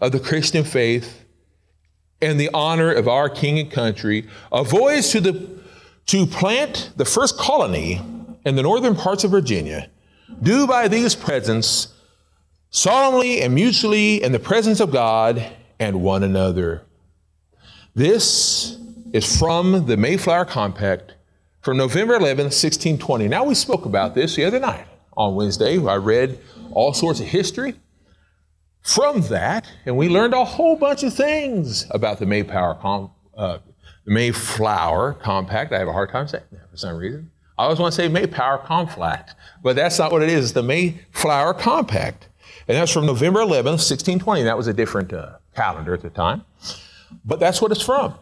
of the Christian faith and the honor of our king and country, a voyage to, the, to plant the first colony in the northern parts of Virginia, do by these presents solemnly and mutually in the presence of God and one another. This is from the Mayflower Compact from November 11, 1620. Now, we spoke about this the other night on Wednesday. I read all sorts of history from that, and we learned a whole bunch of things about the Mayflower, Com- uh, the Mayflower Compact. I have a hard time saying that for some reason. I always want to say Mayflower Conflict, but that's not what it is. It's the Mayflower Compact. And that's from November 11, 1620. That was a different uh, calendar at the time. But that's what it's from.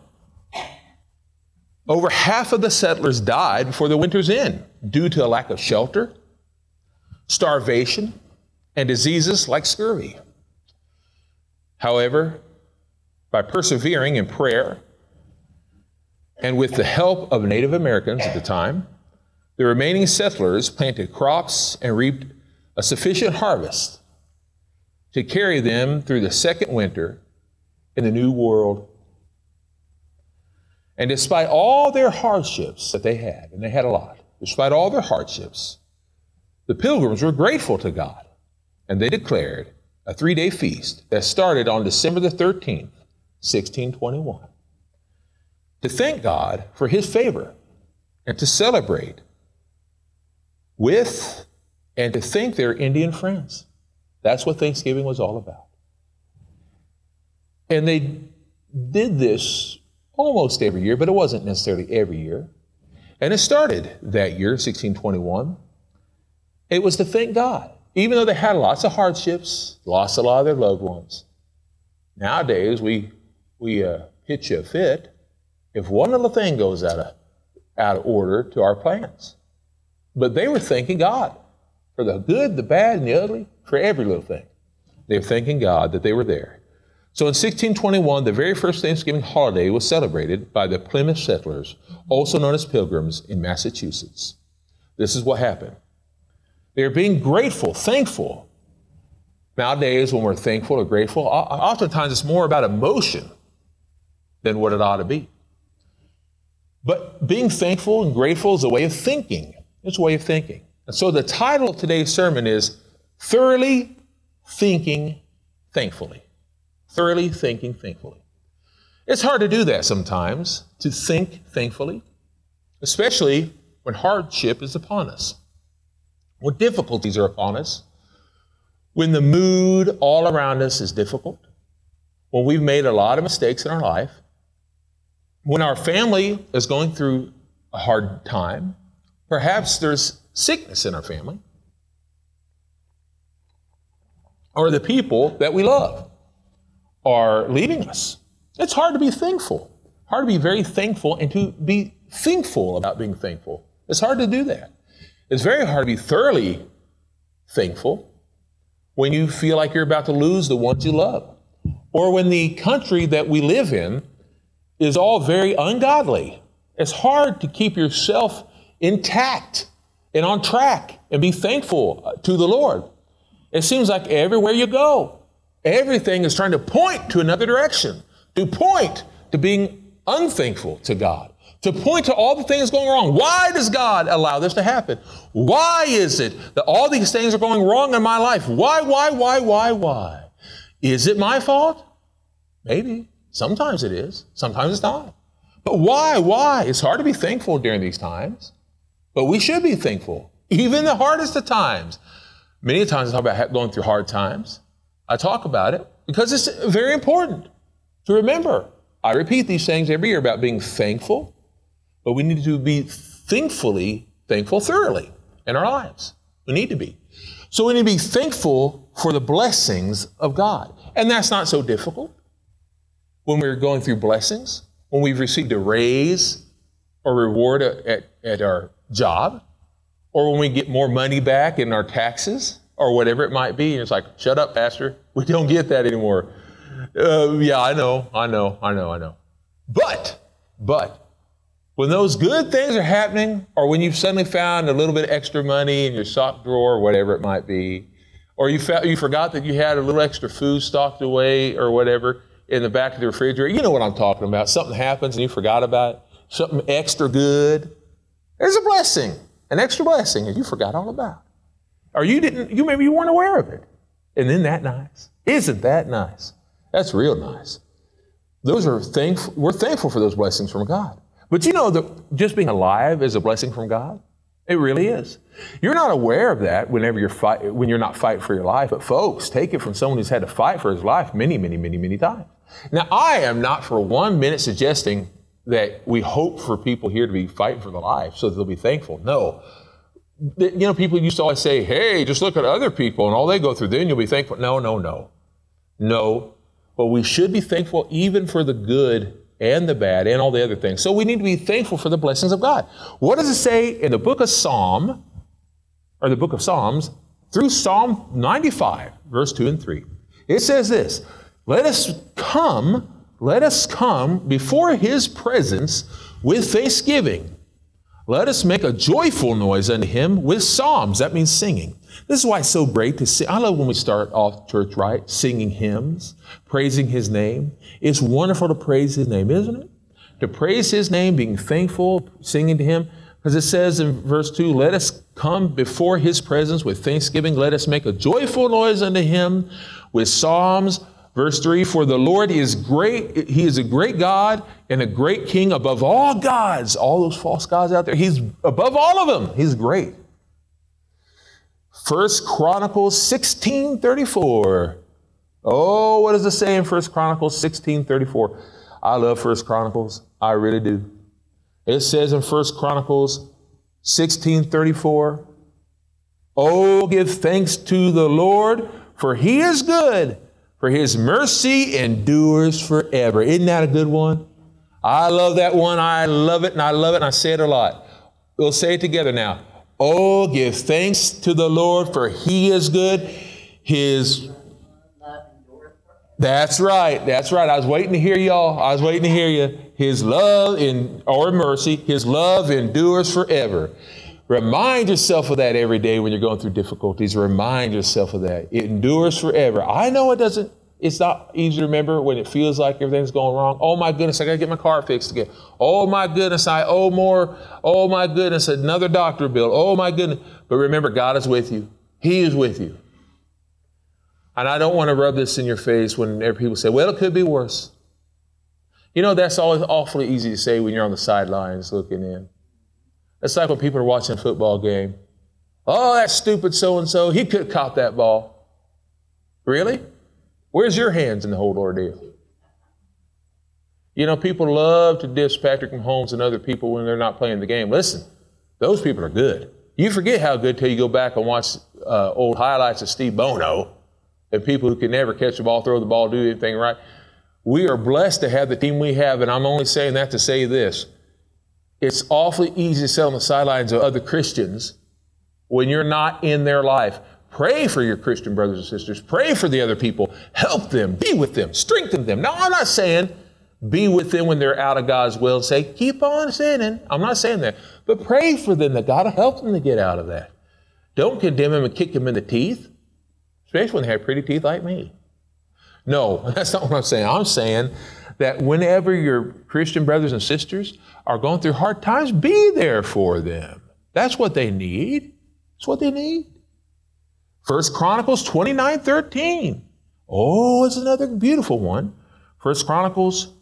Over half of the settlers died before the winter's end due to a lack of shelter, starvation, and diseases like scurvy. However, by persevering in prayer and with the help of Native Americans at the time, the remaining settlers planted crops and reaped a sufficient harvest to carry them through the second winter in the New World. And despite all their hardships that they had, and they had a lot, despite all their hardships, the pilgrims were grateful to God, and they declared a three day feast that started on December the 13th, 1621, to thank God for his favor and to celebrate with and to thank their Indian friends. That's what Thanksgiving was all about. And they did this almost every year, but it wasn't necessarily every year. And it started that year, 1621. It was to thank God, even though they had lots of hardships, lost a lot of their loved ones. Nowadays, we, we uh, pitch a fit if one little thing goes out of, out of order to our plans. But they were thanking God for the good, the bad, and the ugly, for every little thing. They were thanking God that they were there. So in 1621, the very first Thanksgiving holiday was celebrated by the Plymouth settlers, also known as Pilgrims, in Massachusetts. This is what happened. They are being grateful, thankful. Nowadays, when we're thankful or grateful, oftentimes it's more about emotion than what it ought to be. But being thankful and grateful is a way of thinking. It's a way of thinking. And so the title of today's sermon is Thoroughly Thinking Thankfully thoroughly thinking thankfully. It's hard to do that sometimes, to think thankfully, especially when hardship is upon us, when difficulties are upon us, when the mood all around us is difficult, when we've made a lot of mistakes in our life, when our family is going through a hard time, perhaps there's sickness in our family, or the people that we love are leaving us. It's hard to be thankful. Hard to be very thankful and to be thankful about being thankful. It's hard to do that. It's very hard to be thoroughly thankful when you feel like you're about to lose the ones you love, or when the country that we live in is all very ungodly. It's hard to keep yourself intact and on track and be thankful uh, to the Lord. It seems like everywhere you go, Everything is trying to point to another direction, to point to being unthankful to God, to point to all the things going wrong. Why does God allow this to happen? Why is it that all these things are going wrong in my life? Why, why, why, why, why? Is it my fault? Maybe. Sometimes it is. Sometimes it's not. But why? Why? It's hard to be thankful during these times, but we should be thankful, even the hardest of times. Many times I talk about going through hard times. I talk about it because it's very important to remember. I repeat these things every year about being thankful, but we need to be thankfully thankful thoroughly in our lives. We need to be. So we need to be thankful for the blessings of God. And that's not so difficult. When we're going through blessings, when we've received a raise or reward at, at our job, or when we get more money back in our taxes, or whatever it might be. And it's like, shut up, Pastor. We don't get that anymore. Uh, yeah, I know, I know, I know, I know. But, but, when those good things are happening, or when you've suddenly found a little bit extra money in your sock drawer, or whatever it might be, Or you, you forgot that you had a little extra food stocked away or whatever in the back of the refrigerator. You know what I'm talking about. Something happens and you forgot about it. Something extra good. There's a blessing, an extra blessing, and you forgot all about. Or you didn't, you maybe you weren't aware of it. And isn't that nice? Isn't that nice? That's real nice. Those are thankful, we're thankful for those blessings from God. But you know that just being alive is a blessing from God? It really is. You're not aware of that whenever you're fight, when you're not fighting for your life. But folks, take it from someone who's had to fight for his life many, many, many, many times. Now, I am not for one minute suggesting that we hope for people here to be fighting for their life so they'll be thankful. No. You know, people used to always say, hey, just look at other people and all they go through, then you'll be thankful. No, no, no. No. But we should be thankful even for the good and the bad and all the other things. So we need to be thankful for the blessings of God. What does it say in the book of Psalm, or the book of Psalms, through Psalm 95, verse 2 and 3? It says this Let us come, let us come before his presence with thanksgiving. Let us make a joyful noise unto him with psalms. That means singing. This is why it's so great to sing. I love when we start off church, right? Singing hymns, praising his name. It's wonderful to praise his name, isn't it? To praise his name, being thankful, singing to him. Because it says in verse 2, let us come before his presence with thanksgiving. Let us make a joyful noise unto him with psalms. Verse 3 For the Lord is great, He is a great God and a great King above all gods, all those false gods out there. He's above all of them. He's great. First Chronicles 16 34. Oh, what does it say in First Chronicles 16 34? I love First Chronicles. I really do. It says in First Chronicles 16 34, Oh, give thanks to the Lord, for he is good, for his mercy endures forever. Isn't that a good one? I love that one. I love it and I love it and I say it a lot. We'll say it together now. Oh, give thanks to the Lord, for he is good. His that's right. That's right. I was waiting to hear y'all. I was waiting to hear you. His love in or mercy, his love endures forever. Remind yourself of that every day when you're going through difficulties. Remind yourself of that. It endures forever. I know it doesn't, it's not easy to remember when it feels like everything's going wrong. Oh my goodness, I gotta get my car fixed again. Oh my goodness, I owe more. Oh my goodness, another doctor bill. Oh my goodness. But remember, God is with you. He is with you. And I don't want to rub this in your face whenever people say, well, it could be worse. You know, that's always awfully easy to say when you're on the sidelines looking in. It's like when people are watching a football game. Oh, that stupid so and so, he could have caught that ball. Really? Where's your hands in the whole ordeal? You know, people love to diss Patrick Mahomes and other people when they're not playing the game. Listen, those people are good. You forget how good till you go back and watch uh, old highlights of Steve Bono and people who can never catch the ball, throw the ball, do anything right. We are blessed to have the team we have, and I'm only saying that to say this. It's awfully easy to sit on the sidelines of other Christians when you're not in their life. Pray for your Christian brothers and sisters. Pray for the other people. Help them. Be with them. Strengthen them. Now, I'm not saying be with them when they're out of God's will and say, keep on sinning. I'm not saying that. But pray for them that God will help them to get out of that. Don't condemn them and kick them in the teeth especially when they have pretty teeth like me. No, that's not what I'm saying. I'm saying that whenever your Christian brothers and sisters are going through hard times, be there for them. That's what they need. That's what they need. First Chronicles 29 13. Oh, it's another beautiful one. First Chronicles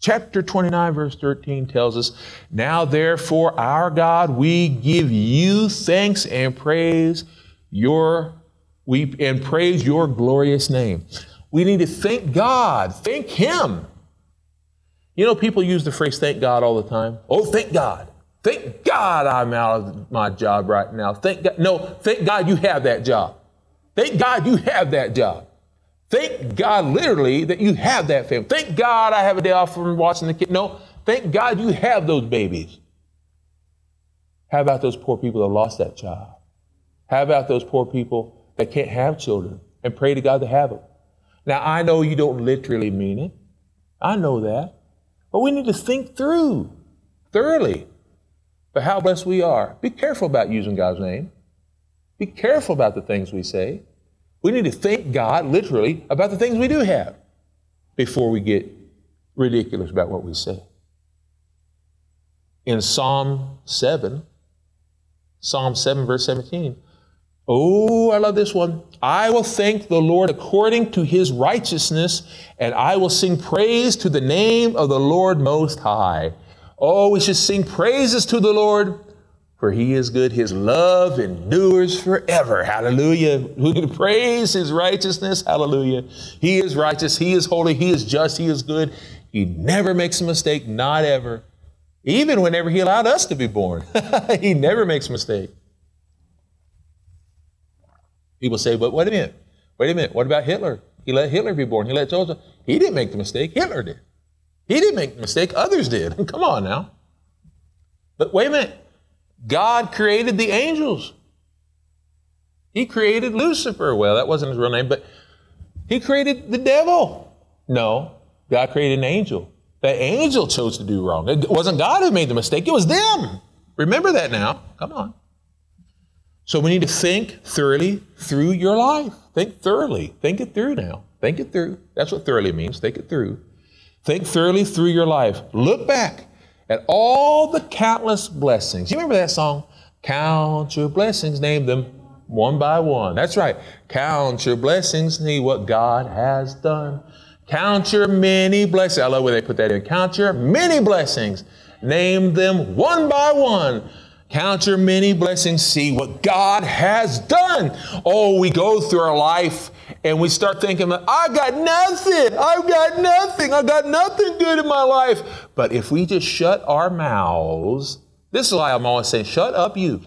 chapter 29, verse 13 tells us, Now therefore, our God, we give you thanks and praise your we and praise your glorious name. We need to thank God, thank Him. You know, people use the phrase thank God all the time. Oh, thank God. Thank God I'm out of my job right now. Thank God. No, thank God you have that job. Thank God you have that job. Thank God literally that you have that family. Thank God I have a day off from watching the kid. No, thank God you have those babies. How about those poor people that lost that child? How about those poor people that can't have children and pray to God to have them. Now, I know you don't literally mean it. I know that. But we need to think through thoroughly but how blessed we are. Be careful about using God's name. Be careful about the things we say. We need to thank God literally about the things we do have before we get ridiculous about what we say. In Psalm 7, Psalm 7, verse 17, Oh, I love this one. I will thank the Lord according to his righteousness, and I will sing praise to the name of the Lord Most High. Oh, we should sing praises to the Lord, for he is good. His love endures forever. Hallelujah. We to praise his righteousness. Hallelujah. He is righteous. He is holy. He is just. He is good. He never makes a mistake, not ever. Even whenever he allowed us to be born, he never makes a mistake. People say, but wait a minute, wait a minute, what about Hitler? He let Hitler be born. He let Joseph. He didn't make the mistake. Hitler did. He didn't make the mistake. Others did. Come on now. But wait a minute. God created the angels. He created Lucifer. Well, that wasn't his real name, but he created the devil. No, God created an angel. The angel chose to do wrong. It wasn't God who made the mistake, it was them. Remember that now. Come on. So we need to think thoroughly through your life. Think thoroughly. Think it through now. Think it through. That's what thoroughly means. Think it through. Think thoroughly through your life. Look back at all the countless blessings. You remember that song? Count your blessings, name them one by one. That's right. Count your blessings, see what God has done. Count your many blessings. I love where they put that in. Count your many blessings. Name them one by one. Count your many blessings, see what God has done. Oh, we go through our life and we start thinking, I got nothing. I've got nothing. I've got nothing good in my life. But if we just shut our mouths, this is why I'm always saying, shut up, you.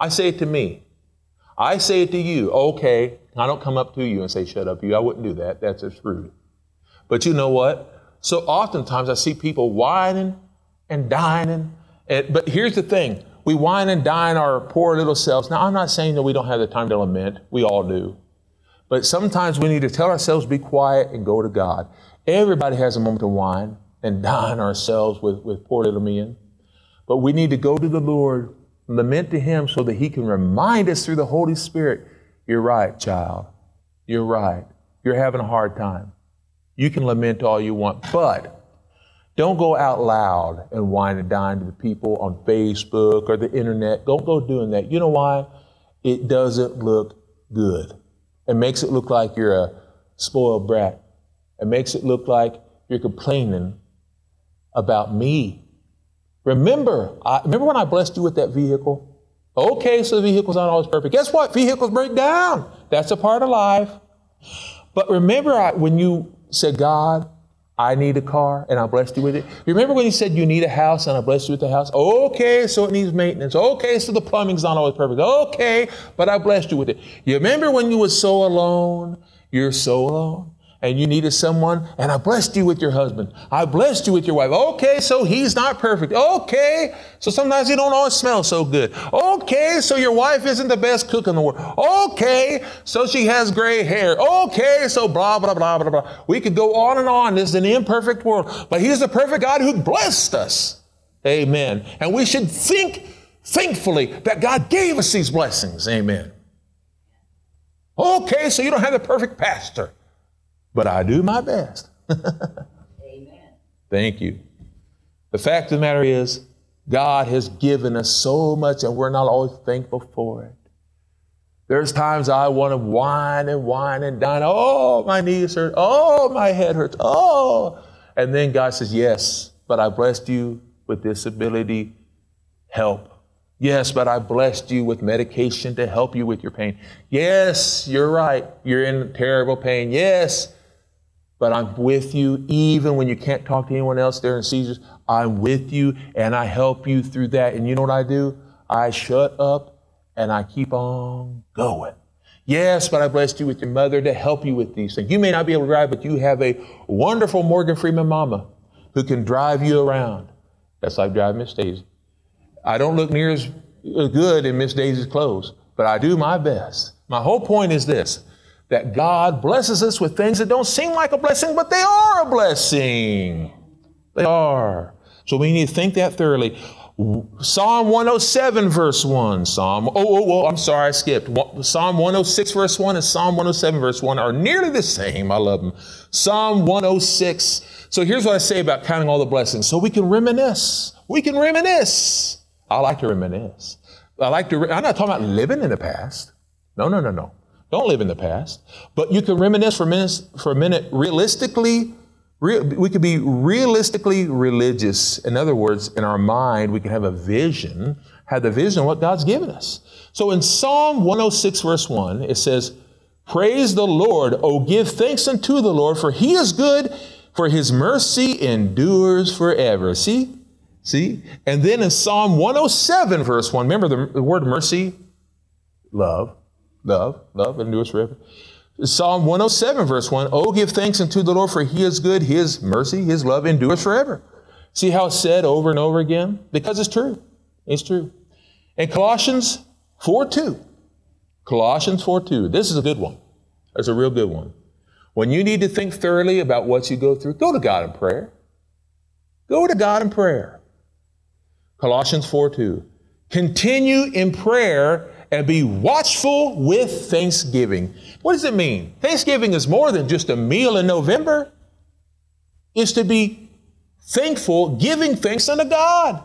I say it to me. I say it to you. Okay, I don't come up to you and say, shut up, you. I wouldn't do that. That's just rude. But you know what? So oftentimes I see people whining and dining. And, but here's the thing we whine and dine our poor little selves. Now, I'm not saying that we don't have the time to lament. We all do. But sometimes we need to tell ourselves, be quiet and go to God. Everybody has a moment to whine and dine ourselves with, with poor little men. But we need to go to the Lord, lament to Him so that He can remind us through the Holy Spirit, you're right, child. You're right. You're having a hard time. You can lament all you want, but don't go out loud and whine and dine to the people on Facebook or the internet. Don't go doing that. You know why? It doesn't look good. It makes it look like you're a spoiled brat. It makes it look like you're complaining about me. Remember, I, remember when I blessed you with that vehicle? Okay, so the vehicle's not always perfect. Guess what? Vehicles break down. That's a part of life. But remember I, when you said, God, I need a car and I blessed you with it. Remember when you said you need a house and I blessed you with the house? Okay, so it needs maintenance. Okay, so the plumbing's not always perfect. Okay, but I blessed you with it. You remember when you were so alone? You're so alone and you needed someone, and I blessed you with your husband. I blessed you with your wife. Okay, so he's not perfect. Okay, so sometimes he don't always smell so good. Okay, so your wife isn't the best cook in the world. Okay, so she has gray hair. Okay, so blah, blah, blah, blah, blah. We could go on and on. This is an imperfect world, but he's the perfect God who blessed us. Amen. And we should think thankfully that God gave us these blessings. Amen. Okay, so you don't have the perfect pastor but I do my best. Amen. Thank you. The fact of the matter is, God has given us so much and we're not always thankful for it. There's times I want to whine and whine and dine. Oh, my knees hurt. Oh, my head hurts. Oh. And then God says, Yes, but I blessed you with disability help. Yes, but I blessed you with medication to help you with your pain. Yes, you're right. You're in terrible pain. Yes, but I'm with you even when you can't talk to anyone else there in seizures. I'm with you and I help you through that. And you know what I do? I shut up and I keep on going. Yes, but I blessed you with your mother to help you with these things. You may not be able to drive, but you have a wonderful Morgan Freeman mama who can drive you around. That's like driving Miss Daisy. I don't look near as good in Miss Daisy's clothes, but I do my best. My whole point is this that God blesses us with things that don't seem like a blessing, but they are a blessing. They are. So we need to think that thoroughly. Psalm 107, verse 1. Psalm, oh, oh, oh, I'm sorry, I skipped. Psalm 106, verse 1 and Psalm 107, verse 1 are nearly the same. I love them. Psalm 106. So here's what I say about counting all the blessings. So we can reminisce. We can reminisce. I like to reminisce. I like to, I'm not talking about living in the past. No, no, no, no. Don't live in the past. But you can reminisce for a minute, for a minute realistically we could be realistically religious. In other words, in our mind, we can have a vision, have the vision of what God's given us. So in Psalm 106, verse 1, it says, Praise the Lord, O give thanks unto the Lord, for he is good, for his mercy endures forever. See? See? And then in Psalm 107, verse 1, remember the, the word mercy? Love. Love. Love endures forever. Psalm 107, verse 1 Oh, give thanks unto the Lord, for he is good, his mercy, his love endures forever. See how it's said over and over again? Because it's true. It's true. And Colossians 4 2. Colossians 4 2. This is a good one. That's a real good one. When you need to think thoroughly about what you go through, go to God in prayer. Go to God in prayer. Colossians 4 2. Continue in prayer and be watchful with thanksgiving. What does it mean? Thanksgiving is more than just a meal in November. It's to be thankful, giving thanks unto God.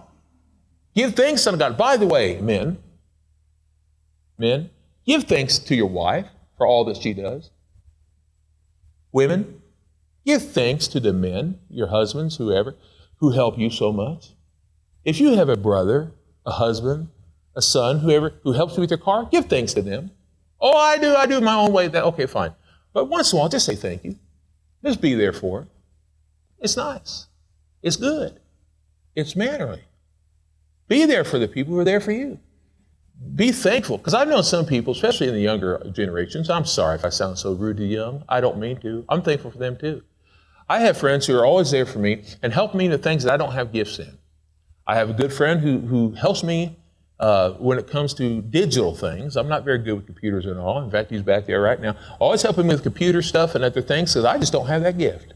Give thanks unto God. By the way, men, men, give thanks to your wife for all that she does. Women, give thanks to the men, your husbands, whoever, who help you so much. If you have a brother, a husband, a son, whoever, who helps you with your car, give thanks to them. Oh, I do, I do my own way. That okay, fine. But once in a while, just say thank you. Just be there for it. It's nice. It's good. It's mannerly. Be there for the people who are there for you. Be thankful. Because I've known some people, especially in the younger generations, I'm sorry if I sound so rude to young. I don't mean to. I'm thankful for them too. I have friends who are always there for me and help me in the things that I don't have gifts in. I have a good friend who, who helps me uh, when it comes to digital things, I'm not very good with computers at all. In fact, he's back there right now, always helping me with computer stuff and other things because I just don't have that gift.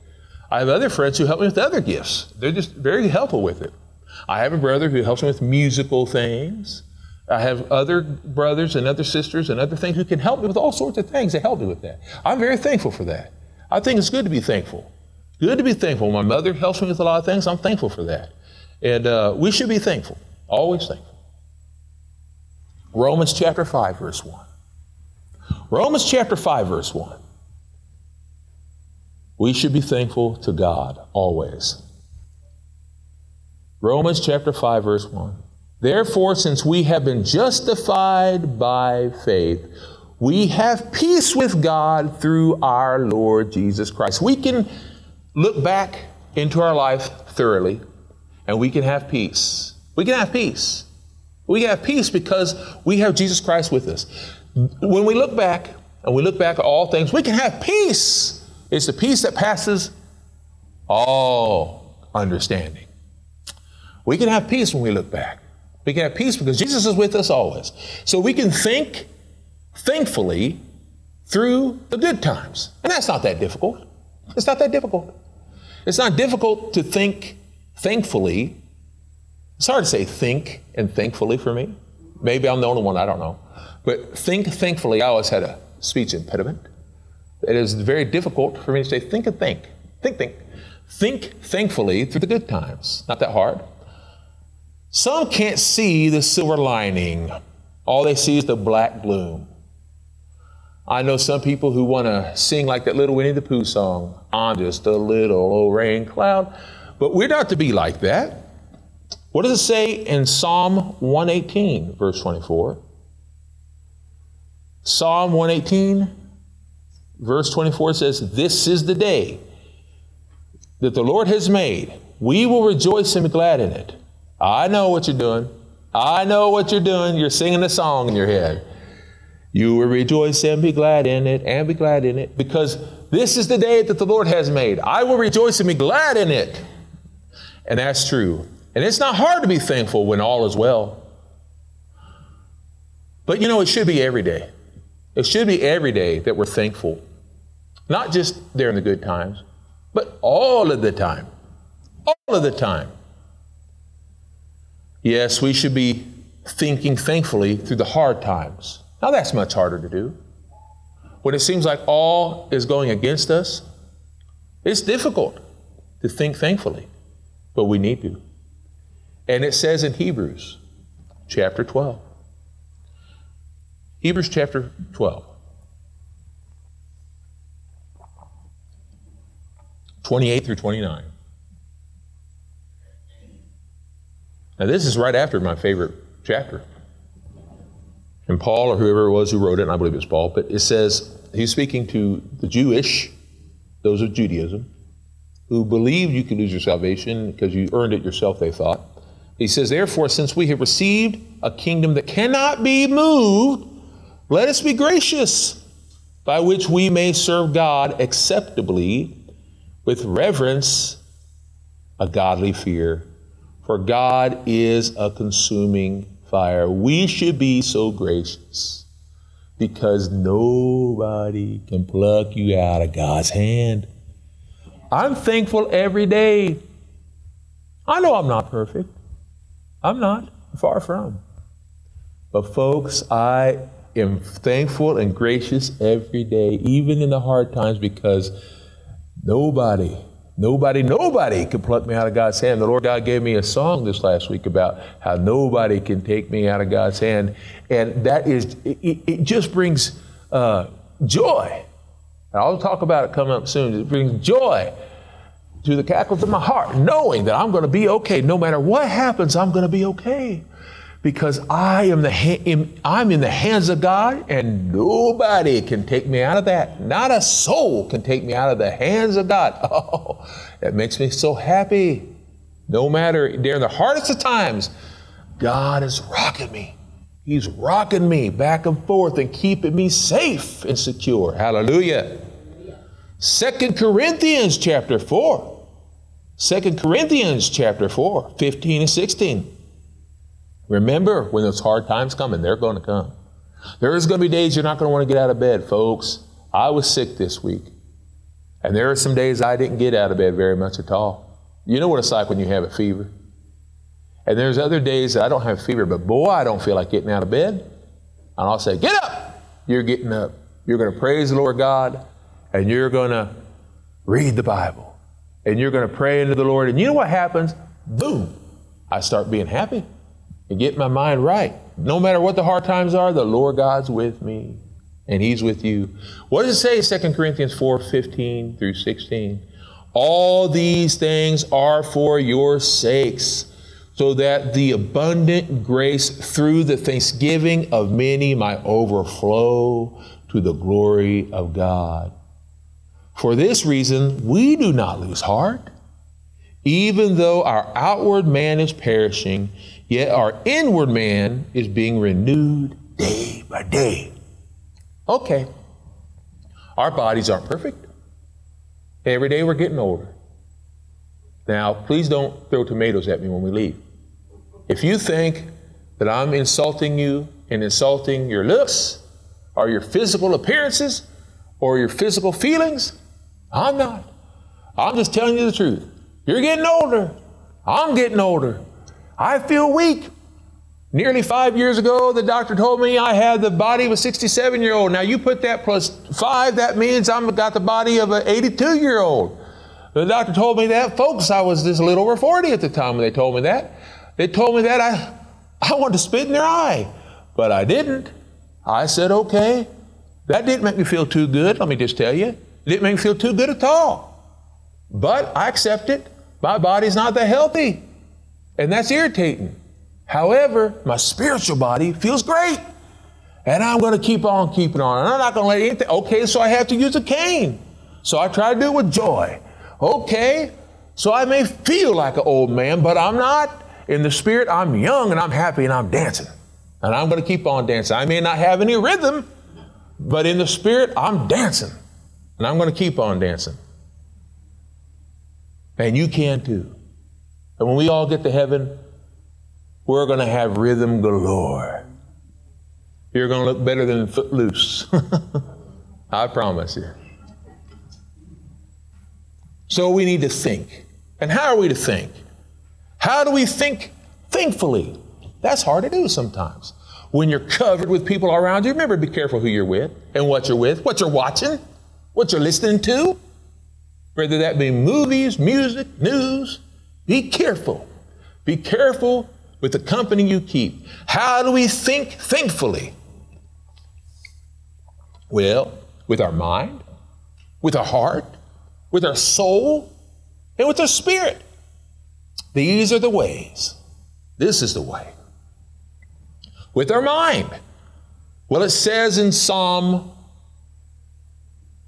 I have other friends who help me with other gifts. They're just very helpful with it. I have a brother who helps me with musical things. I have other brothers and other sisters and other things who can help me with all sorts of things. They help me with that. I'm very thankful for that. I think it's good to be thankful. Good to be thankful. My mother helps me with a lot of things. I'm thankful for that. And uh, we should be thankful, always thankful. Romans chapter 5, verse 1. Romans chapter 5, verse 1. We should be thankful to God always. Romans chapter 5, verse 1. Therefore, since we have been justified by faith, we have peace with God through our Lord Jesus Christ. We can look back into our life thoroughly and we can have peace. We can have peace. We have peace because we have Jesus Christ with us. When we look back and we look back at all things, we can have peace. It's the peace that passes all understanding. We can have peace when we look back. We can have peace because Jesus is with us always. So we can think thankfully through the good times. And that's not that difficult. It's not that difficult. It's not difficult to think thankfully it's hard to say think and thankfully for me. Maybe I'm the only one, I don't know. But think thankfully, I always had a speech impediment. It is very difficult for me to say think and think. Think, think. Think thankfully through the good times. Not that hard. Some can't see the silver lining. All they see is the black gloom. I know some people who want to sing like that little Winnie the Pooh song, I'm just a little old rain cloud. But we're not to be like that. What does it say in Psalm 118, verse 24? Psalm 118, verse 24 says, This is the day that the Lord has made. We will rejoice and be glad in it. I know what you're doing. I know what you're doing. You're singing a song in your head. You will rejoice and be glad in it, and be glad in it, because this is the day that the Lord has made. I will rejoice and be glad in it. And that's true. And it's not hard to be thankful when all is well. But you know, it should be every day. It should be every day that we're thankful. Not just during the good times, but all of the time. All of the time. Yes, we should be thinking thankfully through the hard times. Now, that's much harder to do. When it seems like all is going against us, it's difficult to think thankfully, but we need to. And it says in Hebrews chapter 12, Hebrews chapter 12, 28 through 29. Now, this is right after my favorite chapter. And Paul, or whoever it was who wrote it, and I believe it's Paul, but it says he's speaking to the Jewish, those of Judaism, who believed you could lose your salvation because you earned it yourself, they thought. He says, Therefore, since we have received a kingdom that cannot be moved, let us be gracious, by which we may serve God acceptably with reverence, a godly fear. For God is a consuming fire. We should be so gracious because nobody can pluck you out of God's hand. I'm thankful every day. I know I'm not perfect. I'm not, far from. But, folks, I am thankful and gracious every day, even in the hard times, because nobody Nobody, nobody can pluck me out of God's hand. The Lord God gave me a song this last week about how nobody can take me out of God's hand. And that is, it, it just brings uh, joy. And I'll talk about it coming up soon. It brings joy to the cackles of my heart, knowing that I'm going to be okay. No matter what happens, I'm going to be okay because I am the ha- I'm in the hands of God and nobody can take me out of that. Not a soul can take me out of the hands of God. Oh, that makes me so happy. No matter during the hardest of times, God is rocking me. He's rocking me back and forth and keeping me safe and secure. Hallelujah. Second Corinthians chapter 4. Second Corinthians chapter 4, 15 and 16. Remember, when those hard times come, and they're going to come. There is going to be days you're not going to want to get out of bed, folks. I was sick this week. And there are some days I didn't get out of bed very much at all. You know what it's like when you have a fever. And there's other days that I don't have a fever, but boy, I don't feel like getting out of bed. And I'll say, Get up! You're getting up. You're going to praise the Lord God, and you're going to read the Bible, and you're going to pray into the Lord. And you know what happens? Boom! I start being happy and get my mind right. No matter what the hard times are, the Lord God's with me and He's with you. What does it say, 2 Corinthians 4 15 through 16? All these things are for your sakes, so that the abundant grace through the thanksgiving of many might overflow to the glory of God. For this reason, we do not lose heart, even though our outward man is perishing Yet our inward man is being renewed day by day. Okay. Our bodies aren't perfect. Every day we're getting older. Now, please don't throw tomatoes at me when we leave. If you think that I'm insulting you and insulting your looks or your physical appearances or your physical feelings, I'm not. I'm just telling you the truth. You're getting older. I'm getting older. I feel weak. Nearly five years ago, the doctor told me I had the body of a 67 year old. Now, you put that plus five, that means I've got the body of an 82 year old. The doctor told me that. Folks, I was just a little over 40 at the time when they told me that. They told me that I, I wanted to spit in their eye, but I didn't. I said, okay. That didn't make me feel too good, let me just tell you. It didn't make me feel too good at all. But I accept it. My body's not that healthy. And that's irritating. However, my spiritual body feels great. And I'm going to keep on keeping on. And I'm not going to let anything. Okay, so I have to use a cane. So I try to do it with joy. Okay, so I may feel like an old man, but I'm not. In the spirit, I'm young and I'm happy and I'm dancing. And I'm going to keep on dancing. I may not have any rhythm, but in the spirit, I'm dancing. And I'm going to keep on dancing. And you can too. And when we all get to heaven, we're going to have rhythm galore. You're going to look better than Footloose. I promise you. So we need to think. And how are we to think? How do we think thankfully. That's hard to do sometimes. When you're covered with people around you, remember to be careful who you're with and what you're with, what you're watching, what you're listening to. Whether that be movies, music, news, be careful. Be careful with the company you keep. How do we think thankfully? Well, with our mind, with our heart, with our soul, and with our spirit. These are the ways. This is the way. With our mind. Well, it says in Psalm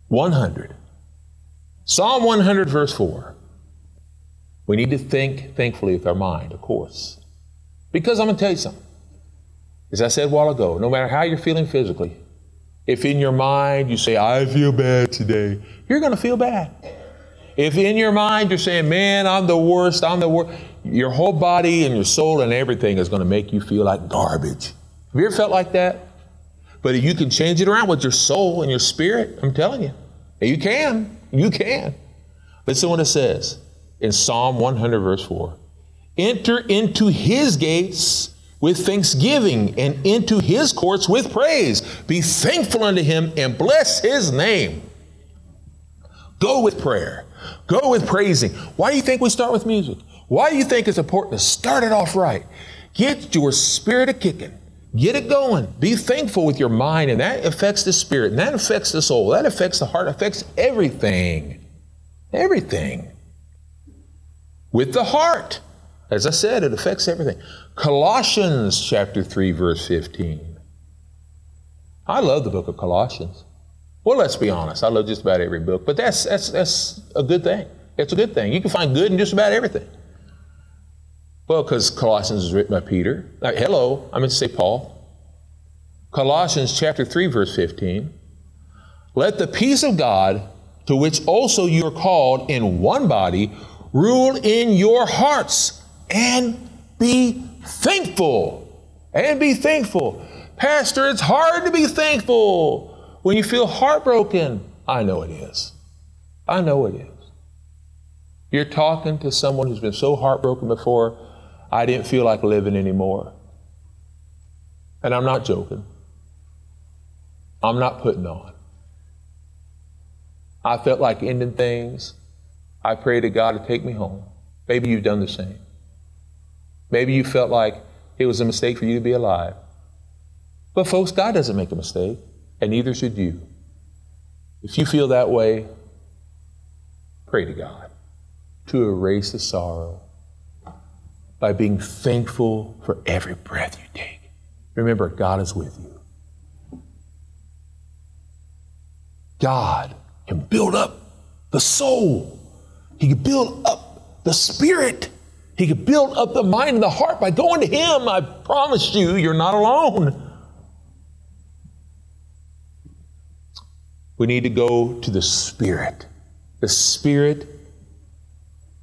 100, Psalm 100, verse 4, we need to think thankfully with our mind, of course. Because I'm going to tell you something. As I said a while ago, no matter how you're feeling physically, if in your mind you say, I feel bad today, you're going to feel bad. If in your mind you're saying, man, I'm the worst, I'm the worst, your whole body and your soul and everything is going to make you feel like garbage. Have you ever felt like that? But if you can change it around with your soul and your spirit, I'm telling you, you can. You can. Listen what it says in Psalm 100, verse 4. Enter into his gates with thanksgiving and into his courts with praise. Be thankful unto him and bless his name. Go with prayer. Go with praising. Why do you think we start with music? Why do you think it's important to start it off right? Get your spirit a kicking. Get it going. Be thankful with your mind, and that affects the spirit, and that affects the soul, that affects the heart, affects everything. Everything. With the heart. As I said, it affects everything. Colossians chapter 3, verse 15. I love the book of Colossians. Well, let's be honest. I love just about every book, but that's, that's, that's a good thing. It's a good thing. You can find good in just about everything. Well, because Colossians is written by Peter. Like, hello, I meant to say Paul. Colossians chapter 3, verse 15. Let the peace of God, to which also you are called in one body, rule in your hearts and be thankful. And be thankful. Pastor, it's hard to be thankful when you feel heartbroken. I know it is. I know it is. You're talking to someone who's been so heartbroken before, I didn't feel like living anymore. And I'm not joking. I'm not putting on. I felt like ending things. I prayed to God to take me home. Maybe you've done the same. Maybe you felt like it was a mistake for you to be alive. But, folks, God doesn't make a mistake, and neither should you. If you feel that way, pray to God to erase the sorrow by being thankful for every breath you take. Remember, God is with you. God can build up the soul, He can build up the spirit. He can build up the mind and the heart by going to Him. I promise you, you're not alone. We need to go to the Spirit. The Spirit.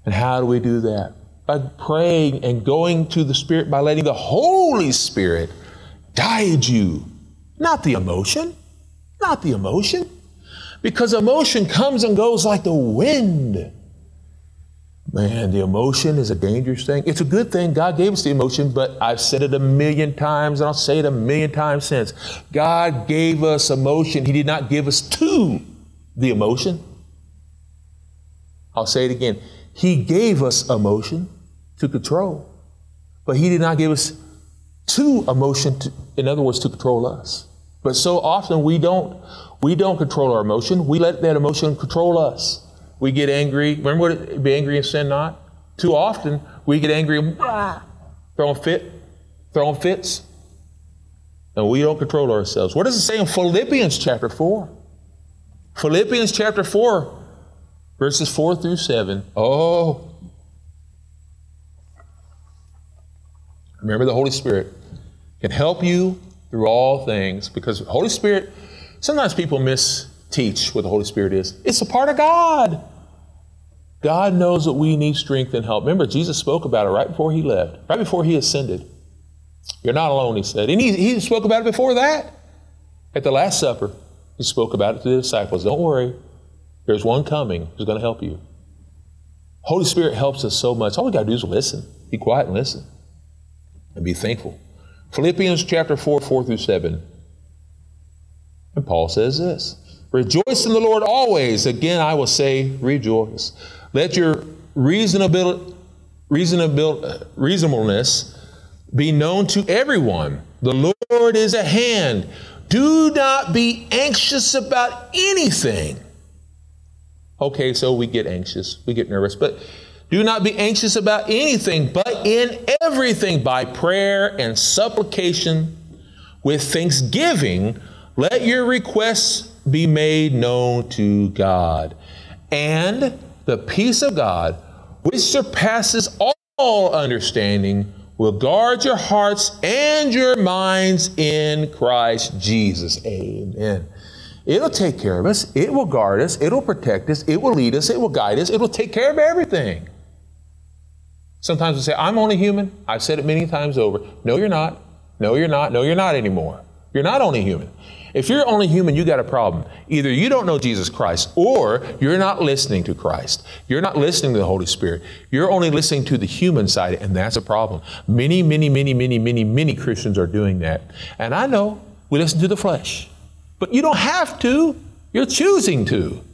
And how do we do that? By praying and going to the Spirit, by letting the Holy Spirit guide you. Not the emotion. Not the emotion. Because emotion comes and goes like the wind. Man, the emotion is a dangerous thing. It's a good thing God gave us the emotion, but I've said it a million times and I'll say it a million times since. God gave us emotion. He did not give us to the emotion. I'll say it again. He gave us emotion to control, but He did not give us to emotion, to, in other words, to control us. But so often we don't, we don't control our emotion. We let that emotion control us. We get angry. Remember what it, be angry and sin not? Too often we get angry and throwing fit, throwing fits. And we don't control ourselves. What does it say in Philippians chapter 4? Philippians chapter 4, verses 4 through 7. Oh. Remember, the Holy Spirit can help you through all things because Holy Spirit, sometimes people miss teach what the Holy Spirit is. It's a part of God. God knows that we need strength and help. Remember, Jesus spoke about it right before he left, right before he ascended. You're not alone, he said. And he, he spoke about it before that. At the Last Supper, he spoke about it to the disciples. Don't worry, there's one coming who's going to help you. Holy Spirit helps us so much. All we got to do is listen. Be quiet and listen. And be thankful. Philippians chapter 4, 4 through 7. And Paul says this Rejoice in the Lord always. Again, I will say, rejoice. Let your reasonable, reasonable, reasonableness be known to everyone. The Lord is at hand. Do not be anxious about anything. Okay, so we get anxious, we get nervous, but do not be anxious about anything, but in everything by prayer and supplication with thanksgiving, let your requests be made known to God. And the peace of God, which surpasses all understanding, will guard your hearts and your minds in Christ Jesus. Amen. It'll take care of us. It will guard us. It'll protect us. It will lead us. It will guide us. It will take care of everything. Sometimes we say, I'm only human. I've said it many times over. No, you're not. No, you're not. No, you're not anymore. You're not only human. If you're only human, you got a problem. Either you don't know Jesus Christ or you're not listening to Christ. You're not listening to the Holy Spirit. You're only listening to the human side, and that's a problem. Many, many, many, many, many, many Christians are doing that. And I know we listen to the flesh, but you don't have to. You're choosing to.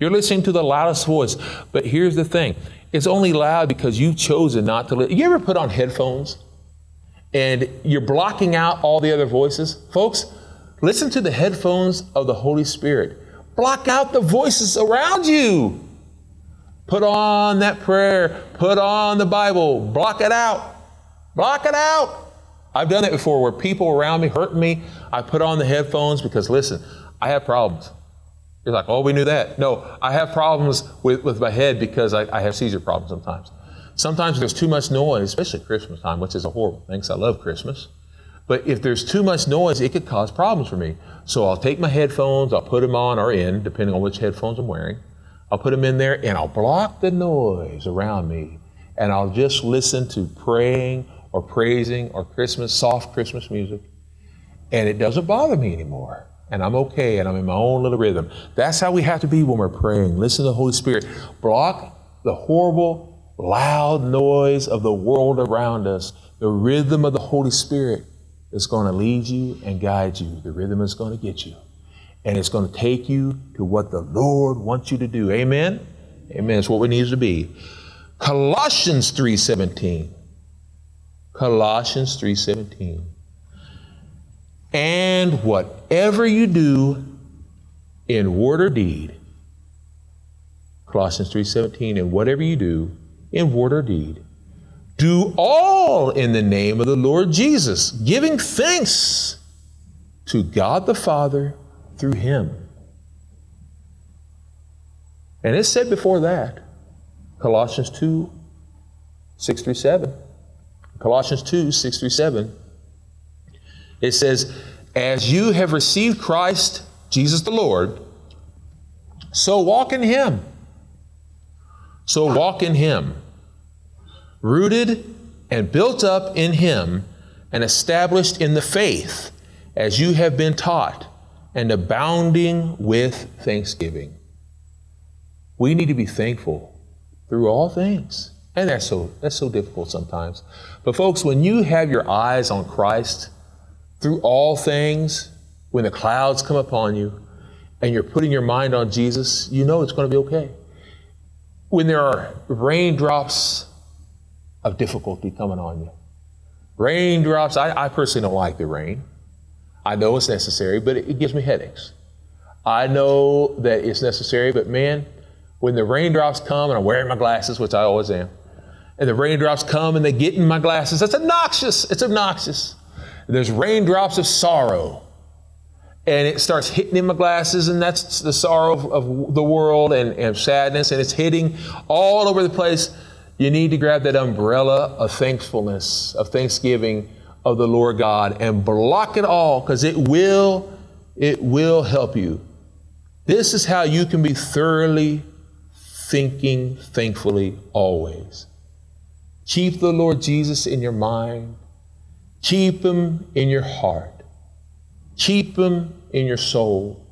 You're listening to the loudest voice. But here's the thing it's only loud because you've chosen not to listen. You ever put on headphones and you're blocking out all the other voices? Folks, Listen to the headphones of the Holy Spirit. Block out the voices around you. Put on that prayer. Put on the Bible. Block it out. Block it out. I've done that before where people around me hurt me. I put on the headphones because, listen, I have problems. You're like, oh, we knew that. No, I have problems with, with my head because I, I have seizure problems sometimes. Sometimes there's too much noise, especially Christmas time, which is a horrible thing because I love Christmas. But if there's too much noise, it could cause problems for me. So I'll take my headphones, I'll put them on or in, depending on which headphones I'm wearing. I'll put them in there and I'll block the noise around me. And I'll just listen to praying or praising or Christmas, soft Christmas music. And it doesn't bother me anymore. And I'm okay and I'm in my own little rhythm. That's how we have to be when we're praying. Listen to the Holy Spirit. Block the horrible, loud noise of the world around us, the rhythm of the Holy Spirit is going to lead you and guide you. The rhythm is going to get you. And it's going to take you to what the Lord wants you to do. Amen? Amen. It's what we need to be. Colossians 3.17. Colossians 3.17. And whatever you do in word or deed, Colossians 3.17, and whatever you do in word or deed, do all in the name of the Lord Jesus, giving thanks to God the Father through him. And it said before that, Colossians 2, 6 through 7. Colossians 2, 6 through 7. It says, As you have received Christ, Jesus the Lord, so walk in him. So walk in him rooted and built up in Him and established in the faith as you have been taught, and abounding with thanksgiving. We need to be thankful through all things. And that's so that's so difficult sometimes. But folks, when you have your eyes on Christ through all things, when the clouds come upon you and you're putting your mind on Jesus, you know it's going to be okay. When there are raindrops of difficulty coming on you. Raindrops, I, I personally don't like the rain. I know it's necessary, but it, it gives me headaches. I know that it's necessary, but man, when the raindrops come and I'm wearing my glasses, which I always am, and the raindrops come and they get in my glasses, that's obnoxious. It's obnoxious. There's raindrops of sorrow. And it starts hitting in my glasses, and that's the sorrow of, of the world and, and sadness, and it's hitting all over the place. You need to grab that umbrella of thankfulness, of thanksgiving of the Lord God and block it all because it will, it will help you. This is how you can be thoroughly thinking thankfully always. Keep the Lord Jesus in your mind. Keep them in your heart. Keep them in your soul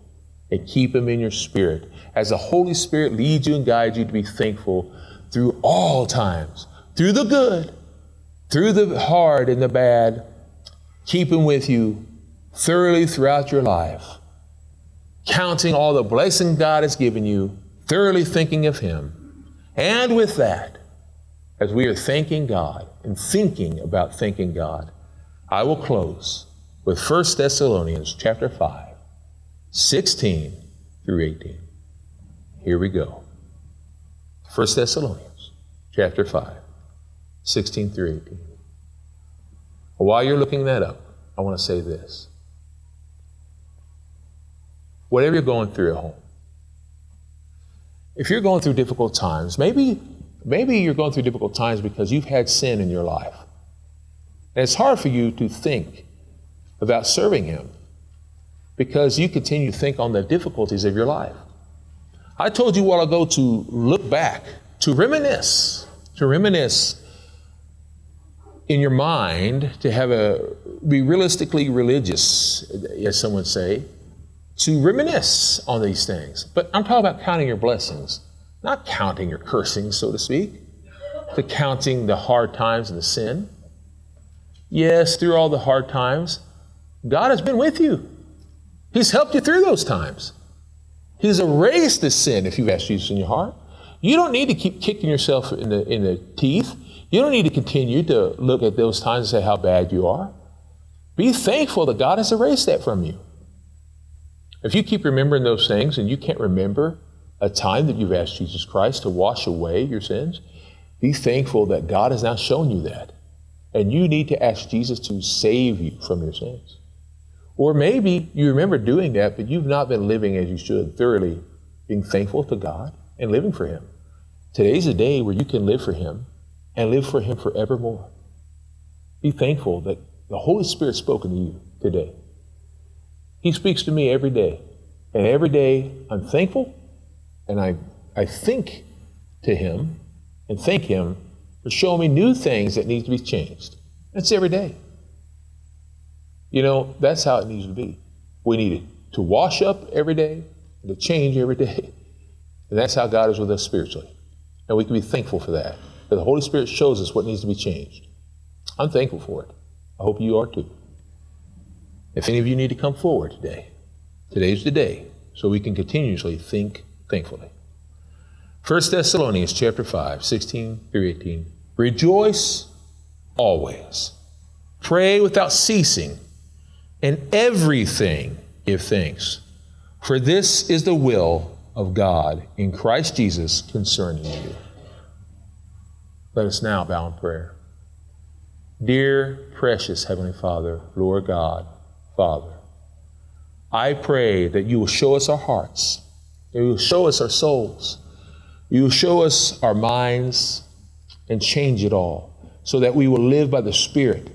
and keep them in your spirit. As the Holy Spirit leads you and guides you to be thankful, through all times, through the good through the hard and the bad, keep Him with you thoroughly throughout your life, counting all the blessing God has given you, thoroughly thinking of Him. And with that, as we are thanking God and thinking about thanking God, I will close with 1 Thessalonians chapter 5, 16 through 18. Here we go. 1 Thessalonians chapter 5, 16 through 18. While you're looking that up, I want to say this. Whatever you're going through at home, if you're going through difficult times, maybe, maybe you're going through difficult times because you've had sin in your life. And it's hard for you to think about serving Him because you continue to think on the difficulties of your life. I told you a while ago to look back, to reminisce, to reminisce in your mind, to have a be realistically religious, as some would say, to reminisce on these things. But I'm talking about counting your blessings, not counting your cursings, so to speak, to counting the hard times and the sin. Yes, through all the hard times, God has been with you. He's helped you through those times. He's erased the sin if you've asked Jesus in your heart. You don't need to keep kicking yourself in the, in the teeth. You don't need to continue to look at those times and say how bad you are. Be thankful that God has erased that from you. If you keep remembering those things and you can't remember a time that you've asked Jesus Christ to wash away your sins, be thankful that God has now shown you that. And you need to ask Jesus to save you from your sins. Or maybe you remember doing that, but you've not been living as you should, thoroughly being thankful to God and living for Him. Today's a day where you can live for Him and live for Him forevermore. Be thankful that the Holy Spirit spoken to you today. He speaks to me every day. And every day I'm thankful and I, I think to Him and thank Him for showing me new things that need to be changed. That's every day. You know, that's how it needs to be. We need to wash up every day and to change every day. And that's how God is with us spiritually. And we can be thankful for that. That the Holy Spirit shows us what needs to be changed. I'm thankful for it. I hope you are too. If any of you need to come forward today, today's the day, so we can continuously think thankfully. 1 Thessalonians chapter 5, 16 through 18. Rejoice always. Pray without ceasing. In everything give thanks, for this is the will of God in Christ Jesus concerning you. Let us now bow in prayer. Dear, precious Heavenly Father, Lord God, Father, I pray that you will show us our hearts, that you will show us our souls, you show us our minds, and change it all so that we will live by the Spirit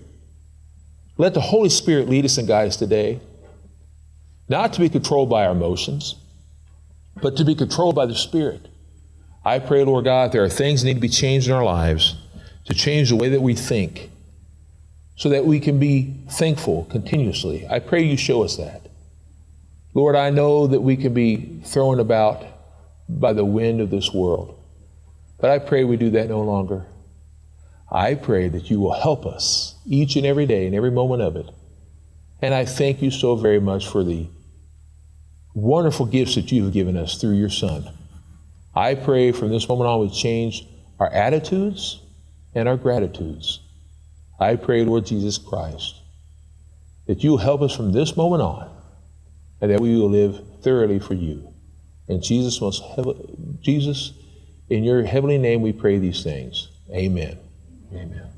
let the Holy Spirit lead us and guide us today, not to be controlled by our emotions, but to be controlled by the Spirit. I pray, Lord God, there are things that need to be changed in our lives to change the way that we think so that we can be thankful continuously. I pray you show us that. Lord, I know that we can be thrown about by the wind of this world, but I pray we do that no longer. I pray that you will help us each and every day and every moment of it. And I thank you so very much for the wonderful gifts that you have given us through your Son. I pray from this moment on we change our attitudes and our gratitudes. I pray, Lord Jesus Christ, that you help us from this moment on and that we will live thoroughly for you. In Jesus, most Jesus, in your heavenly name we pray these things. Amen. Amen.